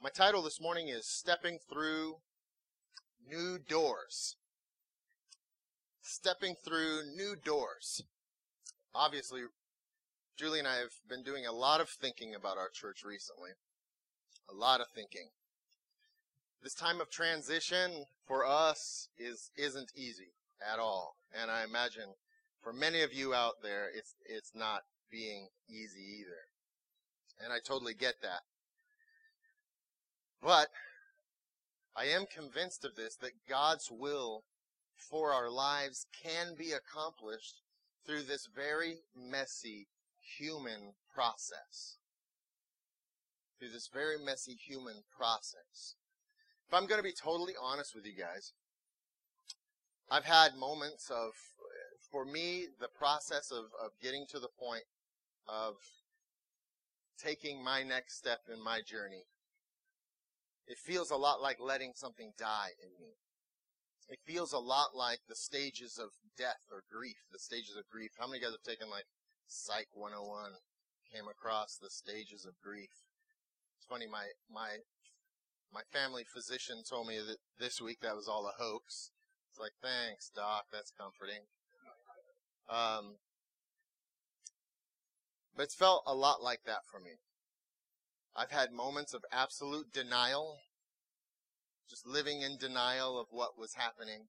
My title this morning is Stepping Through New Doors. Stepping Through New Doors. Obviously, Julie and I have been doing a lot of thinking about our church recently. A lot of thinking. This time of transition for us is isn't easy at all. And I imagine for many of you out there it's it's not being easy either. And I totally get that. But I am convinced of this that God's will for our lives can be accomplished through this very messy human process. Through this very messy human process. If I'm going to be totally honest with you guys, I've had moments of, for me, the process of, of getting to the point of taking my next step in my journey. It feels a lot like letting something die in me. It feels a lot like the stages of death or grief, the stages of grief. How many guys have taken like Psych 101, came across the stages of grief? It's funny, my, my, my family physician told me that this week that was all a hoax. It's like, thanks, doc, that's comforting. Um, but it's felt a lot like that for me. I've had moments of absolute denial, just living in denial of what was happening.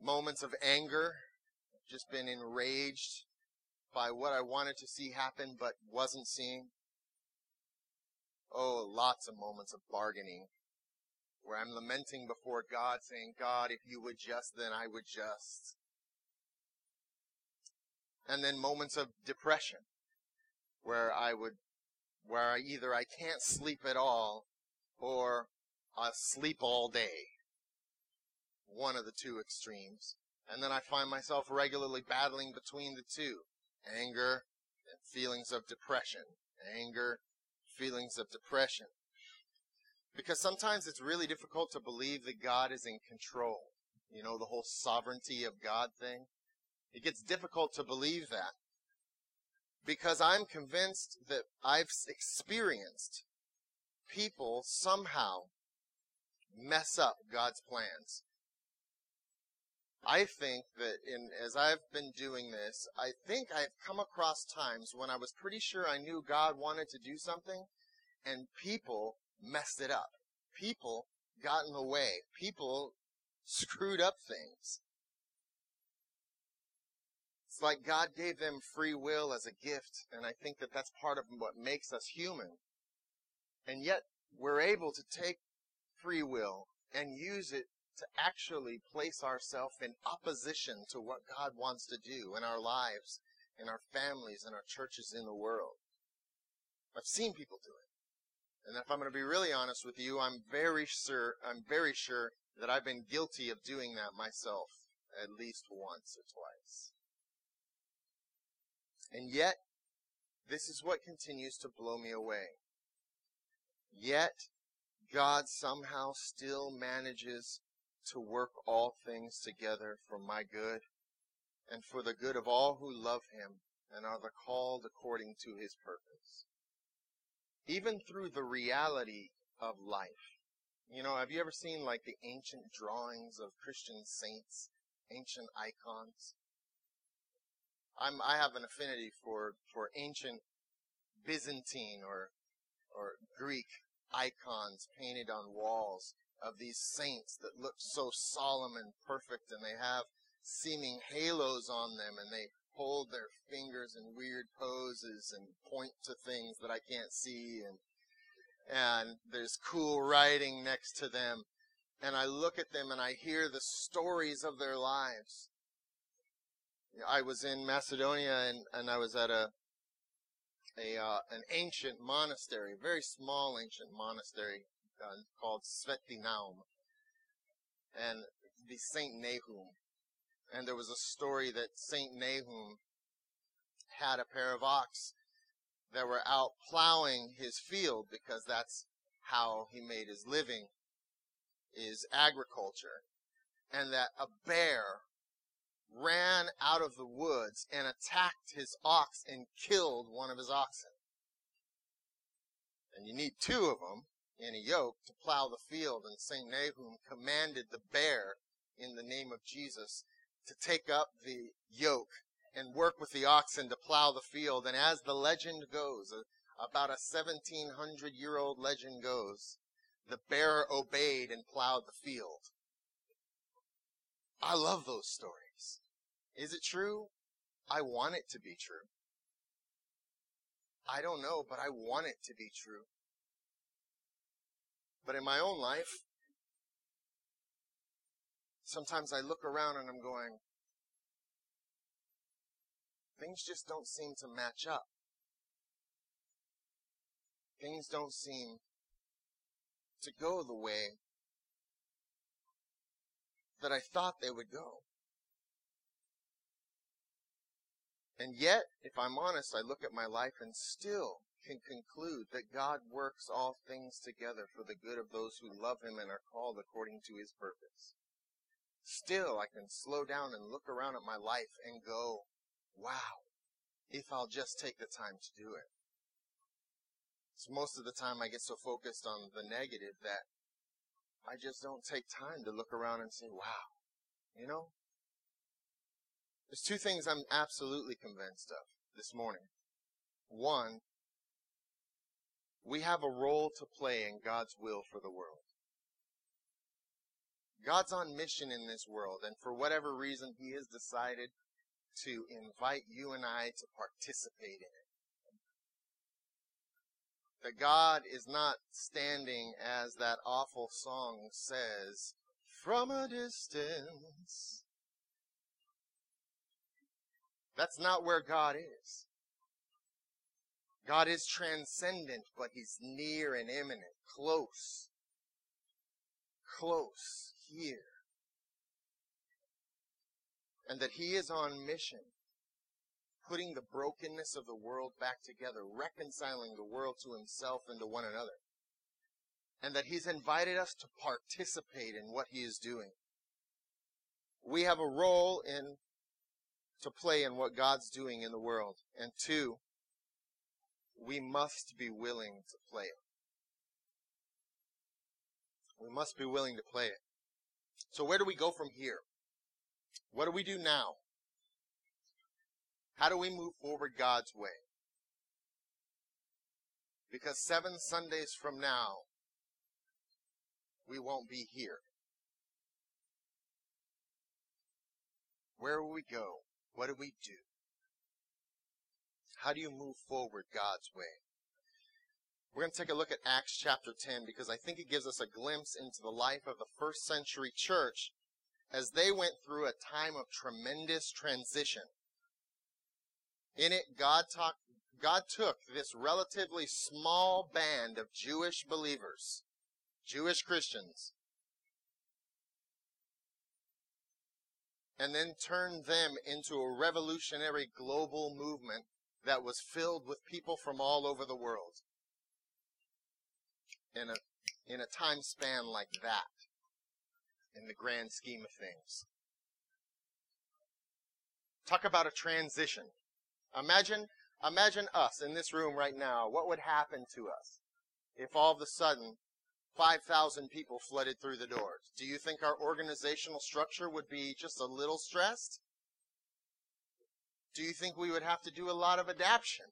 Moments of anger, just been enraged by what I wanted to see happen but wasn't seeing. Oh, lots of moments of bargaining where I'm lamenting before God saying, God, if you would just, then I would just and then moments of depression where I would, where either I can't sleep at all or I sleep all day. One of the two extremes. And then I find myself regularly battling between the two. Anger and feelings of depression. Anger, feelings of depression. Because sometimes it's really difficult to believe that God is in control. You know, the whole sovereignty of God thing. It gets difficult to believe that because I'm convinced that I've experienced people somehow mess up God's plans. I think that in, as I've been doing this, I think I've come across times when I was pretty sure I knew God wanted to do something and people messed it up. People got in the way. People screwed up things. It's like God gave them free will as a gift, and I think that that's part of what makes us human. And yet, we're able to take free will and use it to actually place ourselves in opposition to what God wants to do in our lives, in our families, in our churches, in the world. I've seen people do it. And if I'm going to be really honest with you, I'm very sure, I'm very sure that I've been guilty of doing that myself at least once or twice. And yet, this is what continues to blow me away. Yet, God somehow still manages to work all things together for my good and for the good of all who love Him and are the called according to His purpose. Even through the reality of life. You know, have you ever seen like the ancient drawings of Christian saints, ancient icons? I'm, I have an affinity for, for ancient Byzantine or, or Greek icons painted on walls of these saints that look so solemn and perfect and they have seeming halos on them and they hold their fingers in weird poses and point to things that I can't see and and there's cool writing next to them. And I look at them and I hear the stories of their lives I was in Macedonia and, and I was at a a uh, an ancient monastery, a very small ancient monastery uh, called Sveti Naum, and the Saint Nahum. And there was a story that Saint Nahum had a pair of ox that were out plowing his field because that's how he made his living is agriculture and that a bear ran out of the woods and attacked his ox and killed one of his oxen. And you need two of them in a yoke to plow the field. And St. Nahum commanded the bear in the name of Jesus to take up the yoke and work with the oxen to plow the field. And as the legend goes, about a 1700 year old legend goes, the bear obeyed and plowed the field. I love those stories. Is it true? I want it to be true. I don't know, but I want it to be true. But in my own life, sometimes I look around and I'm going, things just don't seem to match up. Things don't seem to go the way that I thought they would go. And yet, if I'm honest, I look at my life and still can conclude that God works all things together for the good of those who love Him and are called according to His purpose. Still, I can slow down and look around at my life and go, wow, if I'll just take the time to do it. So most of the time I get so focused on the negative that I just don't take time to look around and say, wow, you know, there's two things I'm absolutely convinced of this morning. One, we have a role to play in God's will for the world. God's on mission in this world, and for whatever reason, He has decided to invite you and I to participate in it. That God is not standing, as that awful song says, from a distance, that's not where God is. God is transcendent, but He's near and immanent, close. Close here. And that He is on mission, putting the brokenness of the world back together, reconciling the world to Himself and to one another. And that He's invited us to participate in what He is doing. We have a role in to play in what God's doing in the world. And two, we must be willing to play it. We must be willing to play it. So where do we go from here? What do we do now? How do we move forward God's way? Because seven Sundays from now, we won't be here. Where will we go? What do we do? How do you move forward God's way? We're going to take a look at Acts chapter 10 because I think it gives us a glimpse into the life of the first century church as they went through a time of tremendous transition. In it, God, talk, God took this relatively small band of Jewish believers, Jewish Christians, and then turned them into a revolutionary global movement that was filled with people from all over the world. In a, in a time span like that, in the grand scheme of things. Talk about a transition. Imagine, imagine us in this room right now. What would happen to us if all of a sudden 5,000 people flooded through the doors. Do you think our organizational structure would be just a little stressed? Do you think we would have to do a lot of adaptation?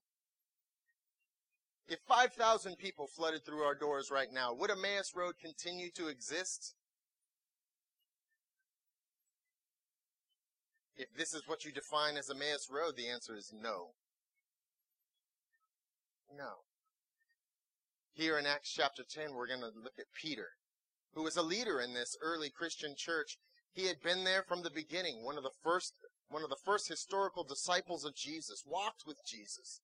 If 5,000 people flooded through our doors right now, would Emmaus Road continue to exist? If this is what you define as Emmaus Road, the answer is no. No. Here in Acts chapter 10, we're going to look at Peter, who was a leader in this early Christian church. He had been there from the beginning, one of the first, one of the first historical disciples of Jesus, walked with Jesus,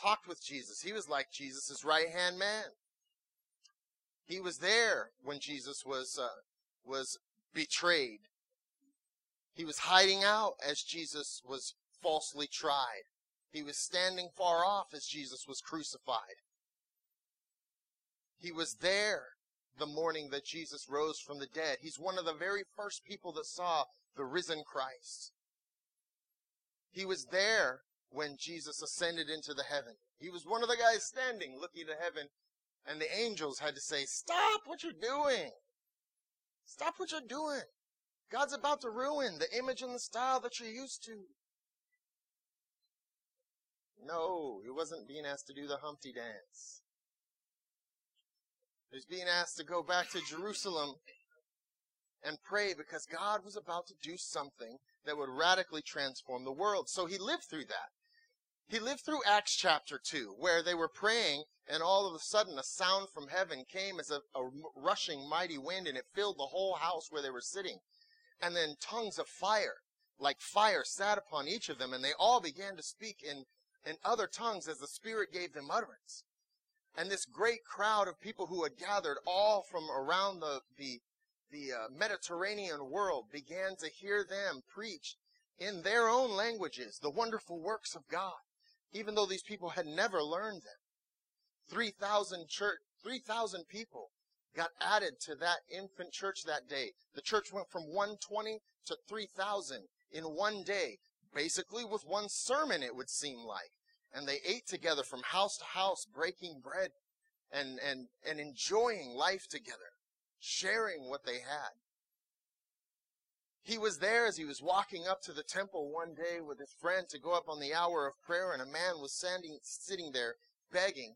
talked with Jesus. He was like Jesus' right hand man. He was there when Jesus was, uh, was betrayed. He was hiding out as Jesus was falsely tried. He was standing far off as Jesus was crucified. He was there the morning that Jesus rose from the dead. He's one of the very first people that saw the risen Christ. He was there when Jesus ascended into the heaven. He was one of the guys standing looking to heaven, and the angels had to say, Stop what you're doing! Stop what you're doing! God's about to ruin the image and the style that you're used to. No, he wasn't being asked to do the Humpty dance. He was being asked to go back to Jerusalem and pray because God was about to do something that would radically transform the world. So he lived through that. He lived through Acts chapter 2, where they were praying, and all of a sudden a sound from heaven came as a, a rushing mighty wind, and it filled the whole house where they were sitting. And then tongues of fire, like fire, sat upon each of them, and they all began to speak in, in other tongues as the Spirit gave them utterance. And this great crowd of people who had gathered all from around the, the the uh, Mediterranean world began to hear them preach in their own languages the wonderful works of God, even though these people had never learned them. 3,000 church, 3,000 people got added to that infant church that day. The church went from 120 to 3,000 in one day, basically with one sermon, it would seem like. And they ate together from house to house, breaking bread and, and, and enjoying life together sharing what they had. He was there as he was walking up to the temple one day with his friend to go up on the hour of prayer, and a man was standing, sitting there begging.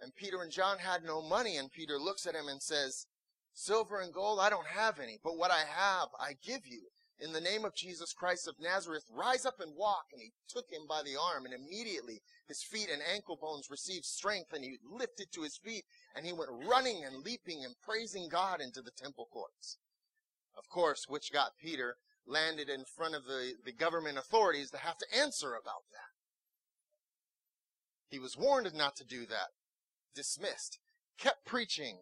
And Peter and John had no money, and Peter looks at him and says, Silver and gold I don't have any, but what I have I give you. In the name of Jesus Christ of Nazareth, rise up and walk. And he took him by the arm, and immediately his feet and ankle bones received strength, and he lifted to his feet, and he went running and leaping and praising God into the temple courts. Of course, which got Peter landed in front of the, the government authorities to have to answer about that. He was warned not to do that. Dismissed. Kept preaching.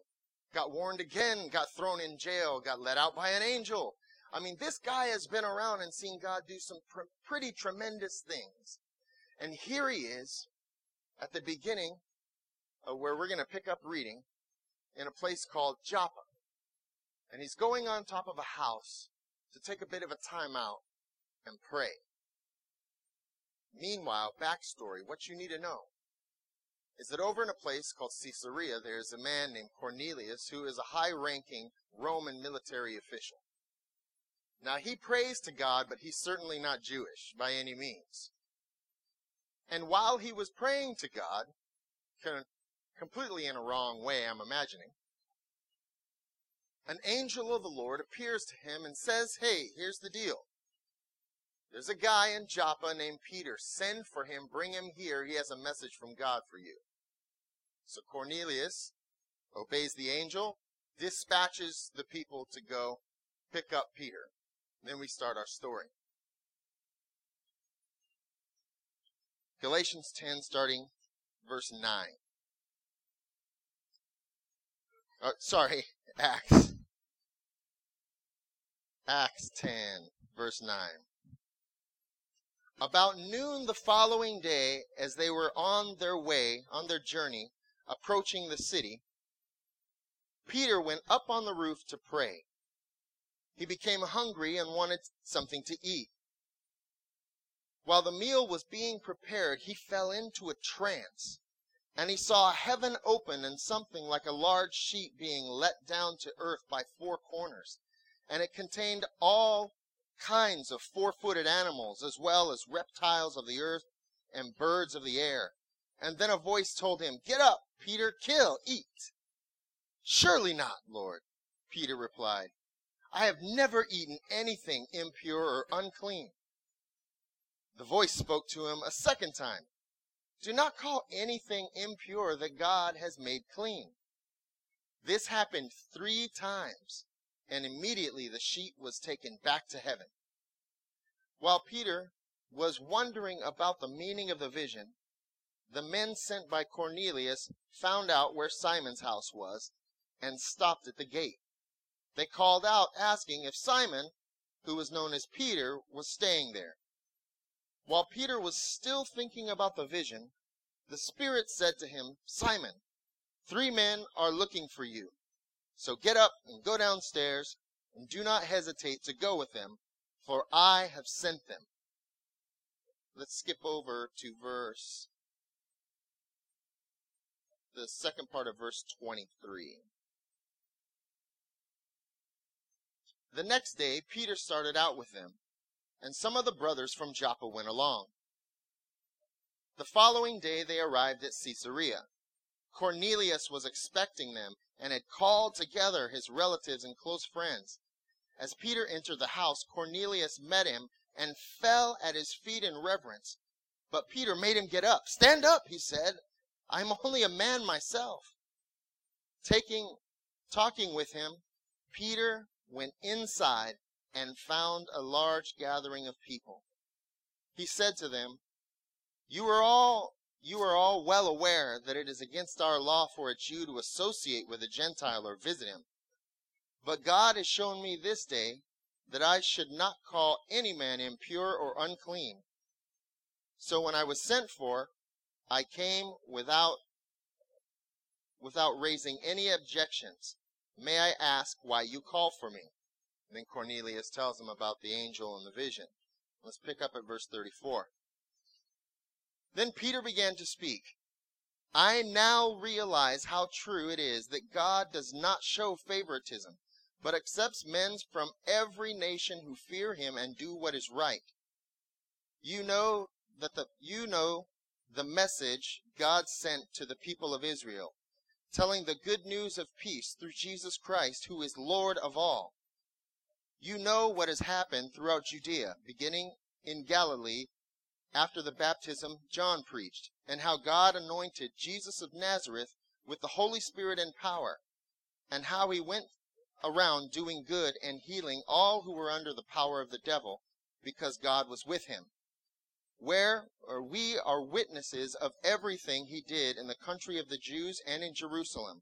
Got warned again, got thrown in jail, got let out by an angel, I mean, this guy has been around and seen God do some pr- pretty tremendous things. And here he is at the beginning of where we're going to pick up reading in a place called Joppa. And he's going on top of a house to take a bit of a time out and pray. Meanwhile, backstory, what you need to know is that over in a place called Caesarea, there's a man named Cornelius who is a high ranking Roman military official. Now he prays to God, but he's certainly not Jewish by any means. And while he was praying to God, completely in a wrong way, I'm imagining, an angel of the Lord appears to him and says, Hey, here's the deal. There's a guy in Joppa named Peter. Send for him, bring him here. He has a message from God for you. So Cornelius obeys the angel, dispatches the people to go pick up Peter. Then we start our story. Galatians 10, starting verse 9. Uh, sorry, Acts. Acts 10, verse 9. About noon the following day, as they were on their way, on their journey, approaching the city, Peter went up on the roof to pray. He became hungry and wanted something to eat. While the meal was being prepared, he fell into a trance, and he saw heaven open and something like a large sheet being let down to earth by four corners, and it contained all kinds of four-footed animals, as well as reptiles of the earth and birds of the air. And then a voice told him, Get up, Peter, kill, eat. Surely not, Lord, Peter replied. I have never eaten anything impure or unclean. The voice spoke to him a second time. Do not call anything impure that God has made clean. This happened three times, and immediately the sheet was taken back to heaven. While Peter was wondering about the meaning of the vision, the men sent by Cornelius found out where Simon's house was and stopped at the gate. They called out asking if Simon, who was known as Peter, was staying there. While Peter was still thinking about the vision, the Spirit said to him, Simon, three men are looking for you. So get up and go downstairs, and do not hesitate to go with them, for I have sent them. let's skip over to verse, the second part of verse 23. The next day, Peter started out with them, and some of the brothers from Joppa went along. The following day they arrived at Caesarea. Cornelius was expecting them and had called together his relatives and close friends. As Peter entered the house, Cornelius met him and fell at his feet in reverence. But Peter made him get up. Stand up, he said. I am only a man myself. Taking, talking with him, Peter went inside and found a large gathering of people. He said to them, You are all you are all well aware that it is against our law for a Jew to associate with a Gentile or visit him. But God has shown me this day that I should not call any man impure or unclean. So when I was sent for, I came without without raising any objections. May I ask why you call for me? Then Cornelius tells him about the angel and the vision. Let's pick up at verse 34. Then Peter began to speak. I now realize how true it is that God does not show favoritism, but accepts men from every nation who fear him and do what is right. You know that the you know the message God sent to the people of Israel, telling the good news of peace through Jesus Christ, who is Lord of all. You know what has happened throughout Judea, beginning in Galilee after the baptism John preached, and how God anointed Jesus of Nazareth with the Holy Spirit and power, and how he went around doing good and healing all who were under the power of the devil, because God was with him. Where or we are witnesses of everything he did in the country of the Jews and in Jerusalem.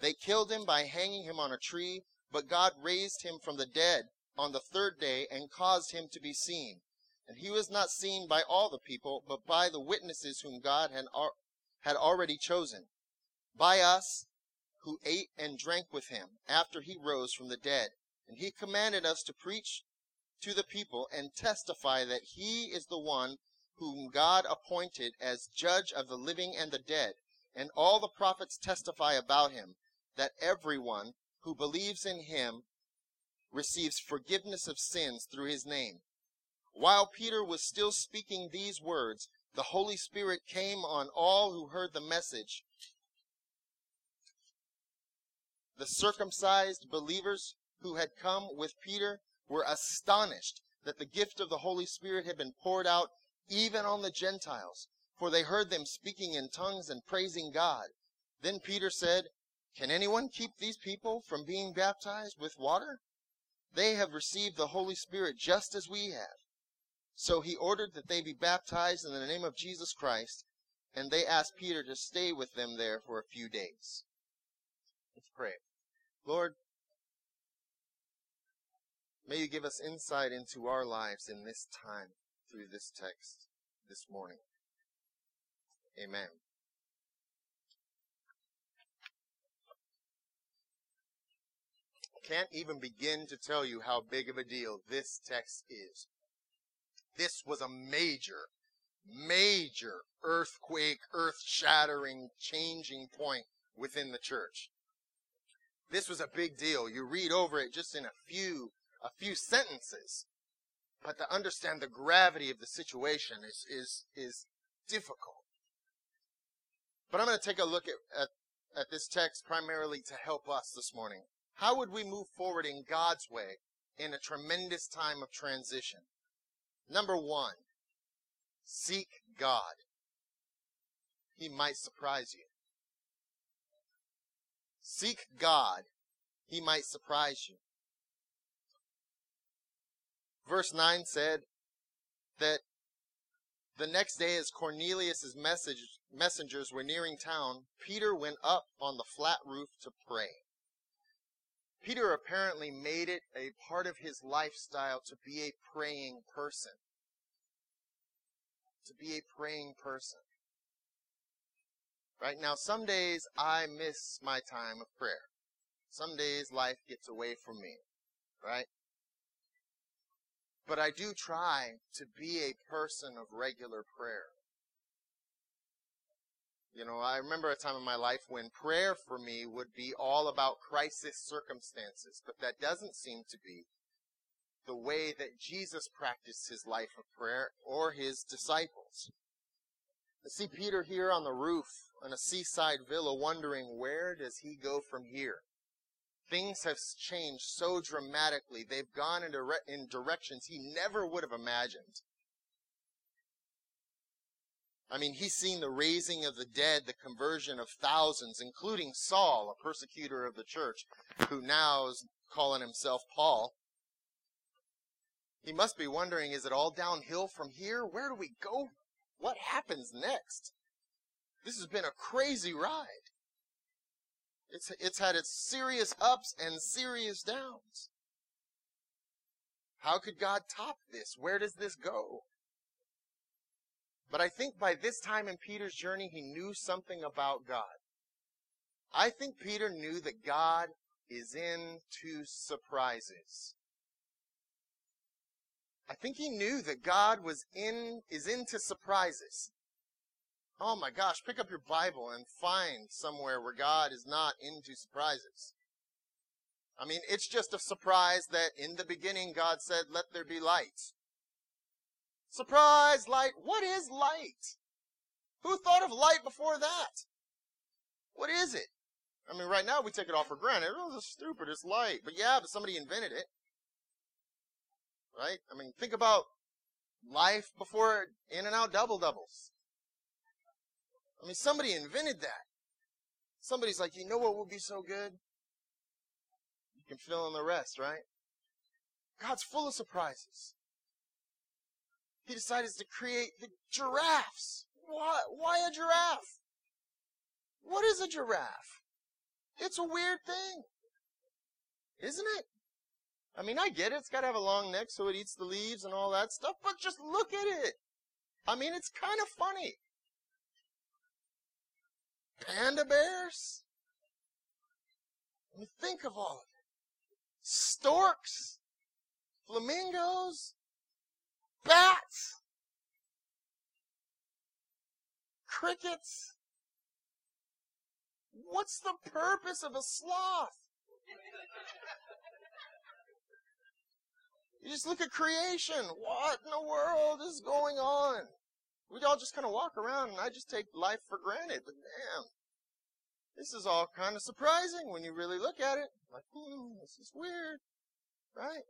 They killed him by hanging him on a tree, but God raised him from the dead on the third day and caused him to be seen and he was not seen by all the people, but by the witnesses whom God had, had already chosen, by us who ate and drank with him after he rose from the dead. And he commanded us to preach to the people and testify that he is the one whom God appointed as judge of the living and the dead. And all the prophets testify about him, that everyone who believes in him receives forgiveness of sins through his name. While Peter was still speaking these words, the Holy Spirit came on all who heard the message. The circumcised believers who had come with Peter were astonished that the gift of the Holy Spirit had been poured out even on the Gentiles, for they heard them speaking in tongues and praising God. Then Peter said, Can anyone keep these people from being baptized with water? They have received the Holy Spirit just as we have. So he ordered that they be baptized in the name of Jesus Christ, and they asked Peter to stay with them there for a few days. Let's pray. Lord, may you give us insight into our lives in this time through this text this morning. Amen. Can't even begin to tell you how big of a deal this text is. This was a major, major earthquake, earth shattering, changing point within the church. This was a big deal. You read over it just in a few, a few sentences. But to understand the gravity of the situation is, is, is difficult. But I'm going to take a look at, at, at this text primarily to help us this morning. How would we move forward in God's way in a tremendous time of transition? Number one, seek God. He might surprise you. Seek God. He might surprise you. Verse 9 said that the next day as Cornelius' message, messengers were nearing town, Peter went up on the flat roof to pray. Peter apparently made it a part of his lifestyle to be a praying person. To be a praying person. Right now, some days I miss my time of prayer. Some days life gets away from me. Right? But I do try to be a person of regular prayer. You know, I remember a time in my life when prayer for me would be all about crisis circumstances, but that doesn't seem to be the way that Jesus practiced his life of prayer or his disciples. I see Peter here on the roof in a seaside villa wondering where does he go from here? Things have changed so dramatically. They've gone in, dire- in directions he never would have imagined. I mean, he's seen the raising of the dead, the conversion of thousands, including Saul, a persecutor of the church, who now is calling himself Paul. He must be wondering, is it all downhill from here? Where do we go? What happens next? This has been a crazy ride. It's, it's had its serious ups and serious downs. How could God top this? Where does this go? But I think by this time in Peter's journey, he knew something about God. I think Peter knew that God is into surprises. I think he knew that God was in, is into surprises. Oh my gosh, pick up your Bible and find somewhere where God is not into surprises. I mean, it's just a surprise that in the beginning God said, let there be light. Surprise, light. What is light? Who thought of light before that? What is it? I mean, right now we take it all for granted. Oh, it's stupid. It's light. But yeah, but somebody invented it. Right? I mean, think about life before In-N-Out double doubles. I mean, somebody invented that. Somebody's like, you know what would be so good? You can fill in the rest, right? God's full of surprises he decided to create the giraffes. Why, why a giraffe? What is a giraffe? It's a weird thing. Isn't it? I mean, I get it. It's got to have a long neck so it eats the leaves and all that stuff, but just look at it. I mean, it's kind of funny. Panda bears? I mean, think of all of it. Storks? Flamingos? Bats! Crickets! What's the purpose of a sloth? You just look at creation. What in the world is going on? We all just kind of walk around and I just take life for granted. But damn, this is all kind of surprising when you really look at it. Like, hmm, this is weird. Right?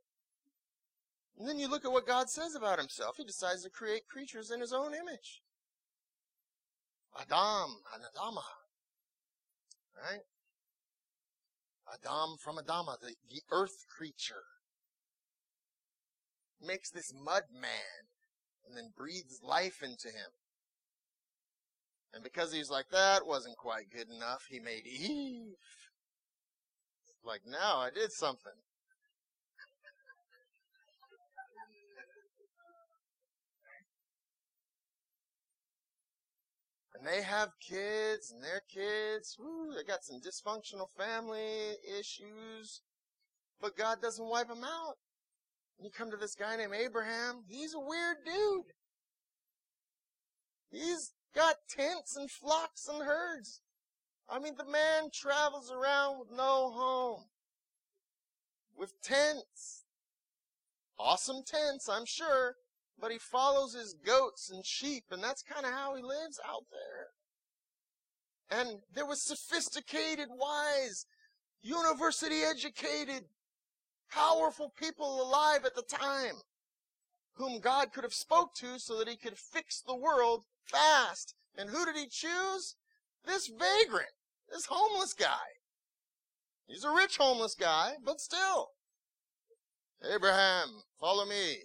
And then you look at what God says about himself. He decides to create creatures in his own image. Adam and Adama. Right? Adam from Adama, the, the earth creature. Makes this mud man and then breathes life into him. And because he's like, that wasn't quite good enough, he made Eve. Like, now I did something. and they have kids and their kids, whoo, they got some dysfunctional family issues, but God doesn't wipe them out. You come to this guy named Abraham, he's a weird dude. He's got tents and flocks and herds. I mean, the man travels around with no home. With tents. Awesome tents, I'm sure but he follows his goats and sheep, and that's kind of how he lives out there. And there was sophisticated, wise, university educated, powerful people alive at the time whom God could have spoke to so that he could fix the world fast. And who did he choose? This vagrant, this homeless guy. He's a rich homeless guy, but still. Abraham, follow me.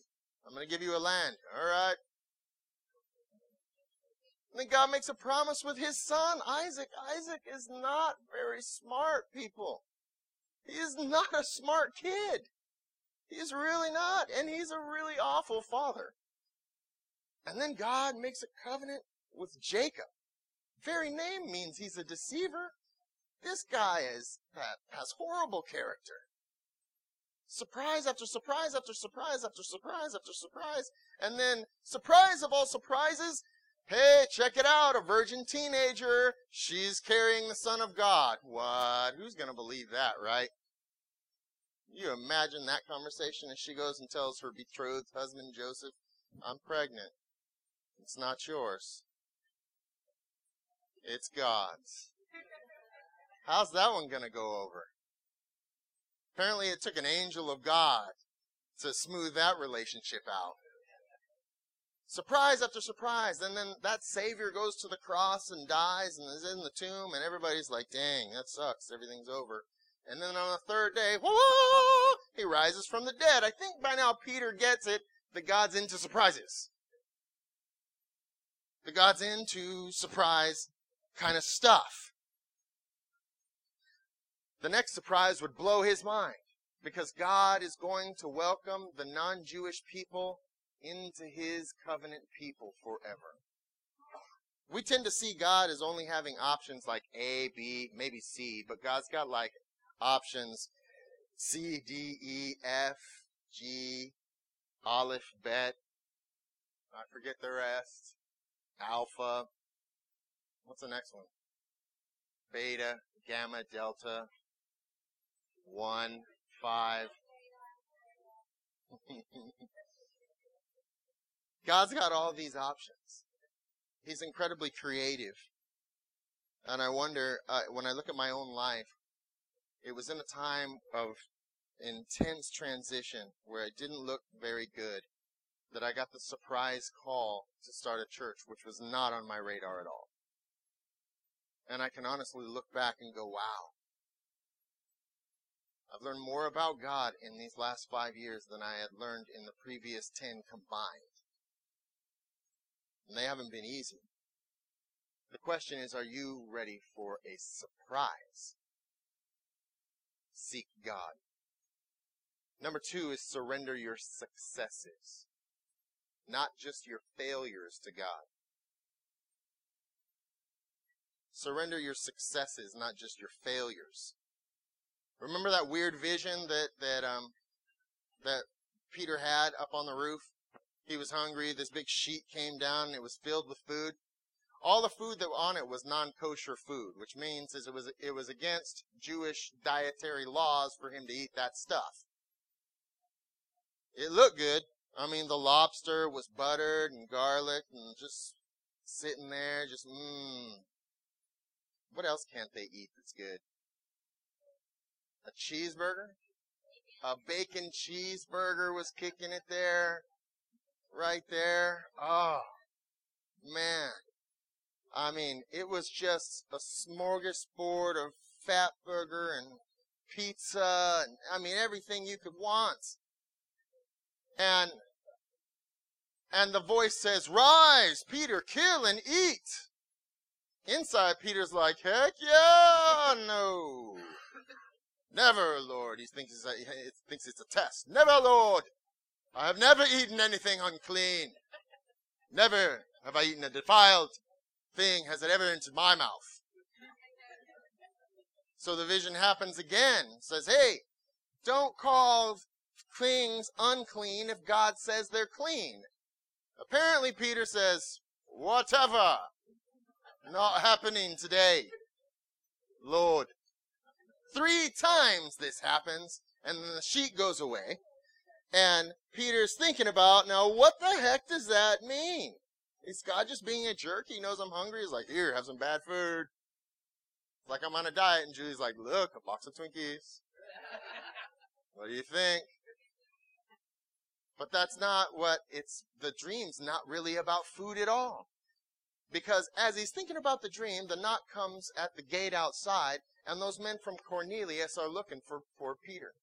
I'm going to give you a land. All right. And then God makes a promise with his son, Isaac. Isaac is not very smart, people. He is not a smart kid. He's really not. And he's a really awful father. And then God makes a covenant with Jacob. Very name means he's a deceiver. This guy is, has horrible character. surprise after surprise after surprise after surprise after surprise. And then, surprise of all surprises, hey, check it out, a virgin teenager, she's carrying the Son of God. What? Who's going to believe that, right? You imagine that conversation as she goes and tells her betrothed husband Joseph, I'm pregnant. It's not yours. It's God's. How's that one going to go over? Apparently, it took an angel of God to smooth that relationship out. Surprise after surprise. And then that Savior goes to the cross and dies and is in the tomb, and everybody's like, dang, that sucks. Everything's over. And then on the third day, whoa, he rises from the dead. I think by now Peter gets it that God's into surprises. That God's into surprise kind of stuff. The next surprise would blow his mind because God is going to welcome the non-Jewish people into his covenant people forever. We tend to see God as only having options like A, B, maybe C, but God's got like options C, D, E, F, G, Aleph, Bet. I forget the rest. Alpha. What's the next one? Beta, Gamma, Delta, 1, 5. God's got all these options. He's incredibly creative. And I wonder, uh, when I look at my own life, it was in a time of intense transition where it didn't look very good that I got the surprise call to start a church, which was not on my radar at all. And I can honestly look back and go, wow. I've learned more about God in these last five years than I had learned in the previous ten combined. And they haven't been easy. The question is, are you ready for a surprise? Seek God. Number two is surrender your successes, not just your failures to God. Surrender your successes, not just your failures. Remember that weird vision that that um that Peter had up on the roof? He was hungry. This big sheet came down. And it was filled with food. All the food that was on it was non-kosher food, which means it was it was against Jewish dietary laws for him to eat that stuff. It looked good. I mean, the lobster was buttered and garlic and just sitting there, just mmm, what else can't they eat that's good? A cheeseburger? A bacon cheeseburger was kicking it there. Right there. Oh, man. I mean, it was just a smorgasbord of fat burger and pizza and, I mean, everything you could want. And, and the voice says, rise, Peter, kill and eat. Inside, Peter's like, heck yeah, no. Never, Lord. He thinks it's a, he thinks it's a test. Never, Lord. I have never eaten anything unclean. Never have I eaten a defiled thing. Has it ever entered my mouth? So the vision happens again. Says, hey, don't call things unclean if God says they're clean. Apparently, Peter says, whatever. Not happening today. Lord. Three times this happens, and then the sheet goes away. And Peter's thinking about, now what the heck does that mean? Is God just being a jerk? He knows I'm hungry. He's like, here, have some bad food. It's like I'm on a diet. And Julie's like, look, a box of Twinkies. what do you think? But that's not what it's, the dream's not really about food at all. Because as he's thinking about the dream, the knock comes at the gate outside, and those men from Cornelius are looking for, for Peter.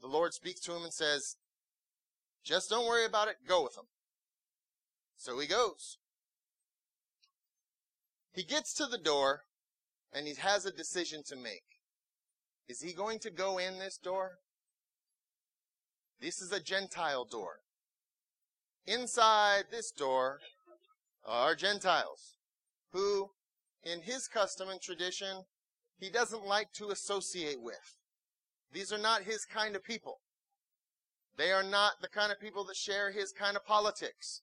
The Lord speaks to him and says, just don't worry about it, go with them. So he goes. He gets to the door, and he has a decision to make. Is he going to go in this door? This is a Gentile door. Inside this door are Gentiles, who, in his custom and tradition, he doesn't like to associate with. These are not his kind of people. They are not the kind of people that share his kind of politics.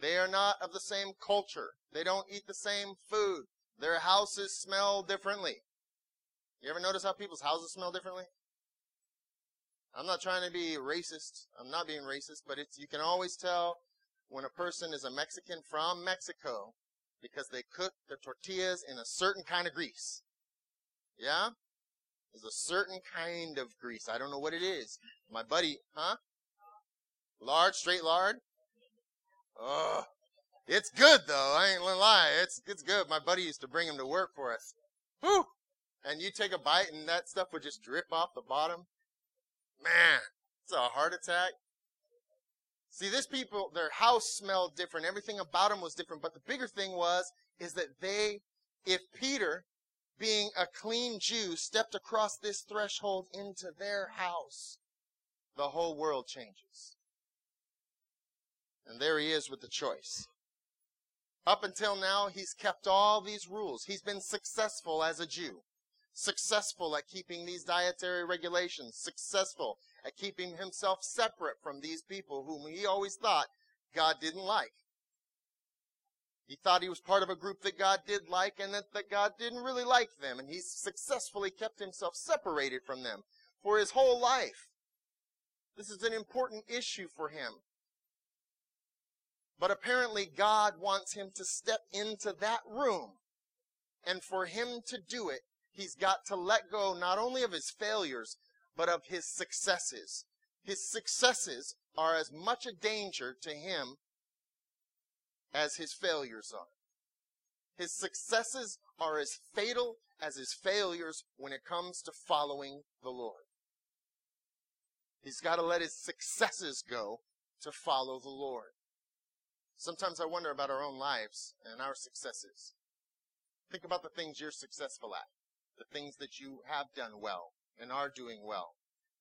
They are not of the same culture. They don't eat the same food. Their houses smell differently. You ever notice how people's houses smell differently? I'm not trying to be racist. I'm not being racist, but it's, you can always tell when a person is a Mexican from Mexico because they cook their tortillas in a certain kind of grease. Yeah? There's a certain kind of grease. I don't know what it is. My buddy, huh? Lard, straight lard? Oh, it's good though. I ain't gonna lie. It's, it's good. My buddy used to bring him to work for us. Whew! And you take a bite and that stuff would just drip off the bottom. Man, it's a heart attack. See, this people, their house smelled different. Everything about them was different. But the bigger thing was, is that they, if Peter, being a clean Jew, stepped across this threshold into their house, the whole world changes. And there he is with the choice. Up until now, he's kept all these rules. He's been successful as a Jew successful at keeping these dietary regulations, successful at keeping himself separate from these people whom he always thought God didn't like. He thought he was part of a group that God did like and that, that God didn't really like them, and he's successfully kept himself separated from them for his whole life. This is an important issue for him. But apparently God wants him to step into that room. And for him to do it, he's got to let go not only of his failures, but of his successes. His successes are as much a danger to him as his failures are. His successes are as fatal as his failures when it comes to following the Lord. He's got to let his successes go to follow the Lord. Sometimes I wonder about our own lives and our successes. Think about the things you're successful at the things that you have done well and are doing well,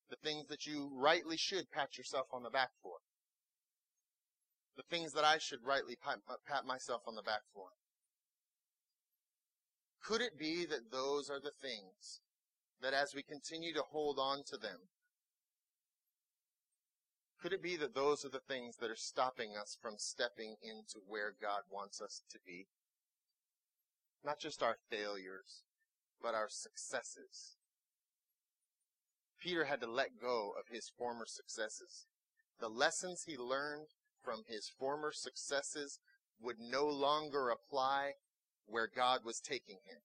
the things that you rightly should pat yourself on the back for, the things that I should rightly pat, uh, pat myself on the back for. Could it be that those are the things that as we continue to hold on to them, could it be that those are the things that are stopping us from stepping into where God wants us to be? Not just our failures, but our successes. Peter had to let go of his former successes. The lessons he learned from his former successes would no longer apply where God was taking him.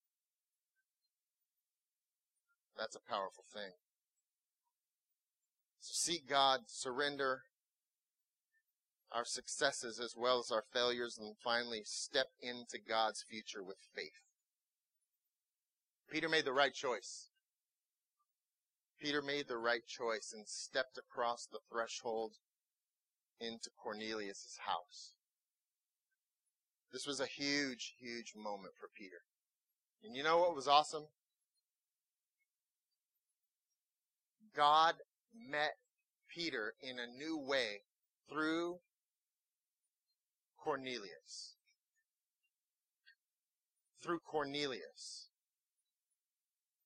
That's a powerful thing. So seek God, surrender our successes as well as our failures, and finally step into God's future with faith. Peter made the right choice. Peter made the right choice and stepped across the threshold into Cornelius' house. This was a huge, huge moment for Peter. And you know what was awesome? God met Peter in a new way through Cornelius. Through Cornelius.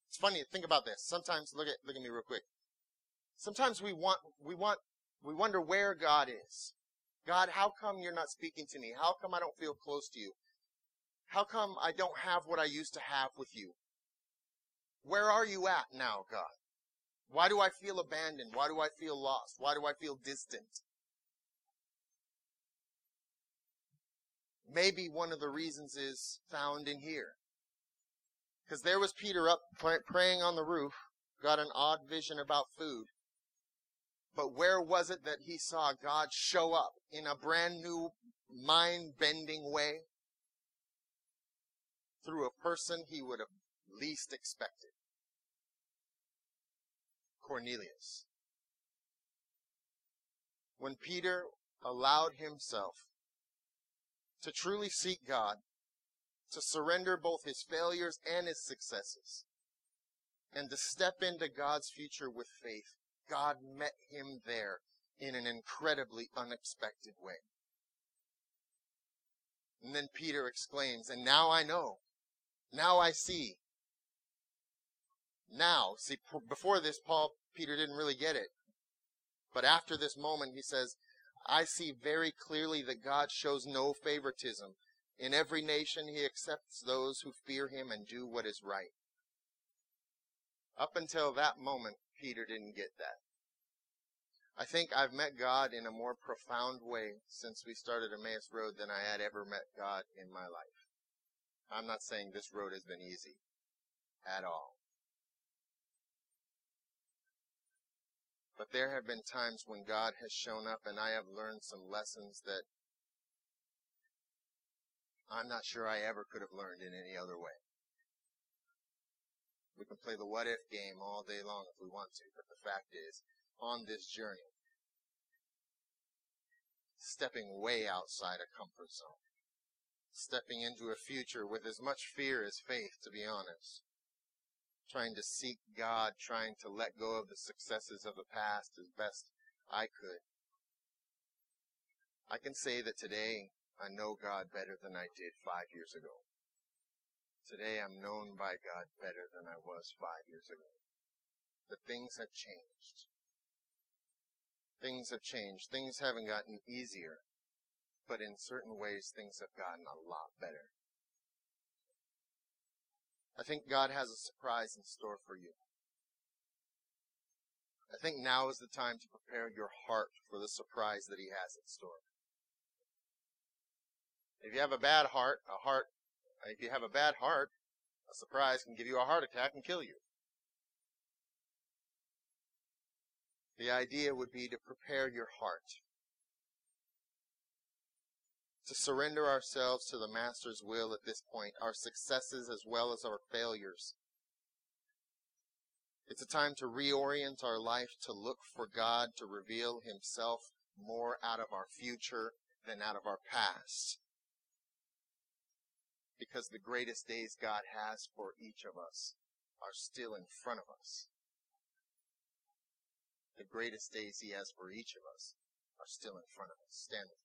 It's funny, think about this. Sometimes, look at, look at me real quick. Sometimes we want, we want, we wonder where God is. God, how come you're not speaking to me? How come I don't feel close to you? How come I don't have what I used to have with you? Where are you at now, God? Why do I feel abandoned? Why do I feel lost? Why do I feel distant? Maybe one of the reasons is found in here. Because there was Peter up praying on the roof, got an odd vision about food. But where was it that he saw God show up in a brand new mind bending way? Through a person he would have least expected. Cornelius. When Peter allowed himself to truly seek God, to surrender both his failures and his successes, and to step into God's future with faith. God met him there in an incredibly unexpected way. And then Peter exclaims, and now I know, now I see. now. See, before this, Paul, Peter didn't really get it. But after this moment, he says, I see very clearly that God shows no favoritism. In every nation, he accepts those who fear him and do what is right. Up until that moment, Peter didn't get that. I think I've met God in a more profound way since we started Emmaus Road than I had ever met God in my life. I'm not saying this road has been easy at all. But there have been times when God has shown up and I have learned some lessons that I'm not sure I ever could have learned in any other way. We can play the what if game all day long if we want to, but the fact is, on this journey, stepping way outside a comfort zone, stepping into a future with as much fear as faith, to be honest, trying to seek God, trying to let go of the successes of the past as best I could. I can say that today I know God better than I did five years ago. Today I'm known by God better than I was five years ago. But things have changed. Things have changed. Things haven't gotten easier, but in certain ways things have gotten a lot better. I think God has a surprise in store for you. I think now is the time to prepare your heart for the surprise that He has in store. If you have a bad heart, a heart, if you have a bad heart, a surprise can give you a heart attack and kill you. The idea would be to prepare your heart. To surrender ourselves to the Master's will at this point, our successes as well as our failures. It's a time to reorient our life to look for God to reveal Himself more out of our future than out of our past. Because the greatest days God has for each of us are still in front of us. The greatest days He has for each of us are still in front of us. Stand with.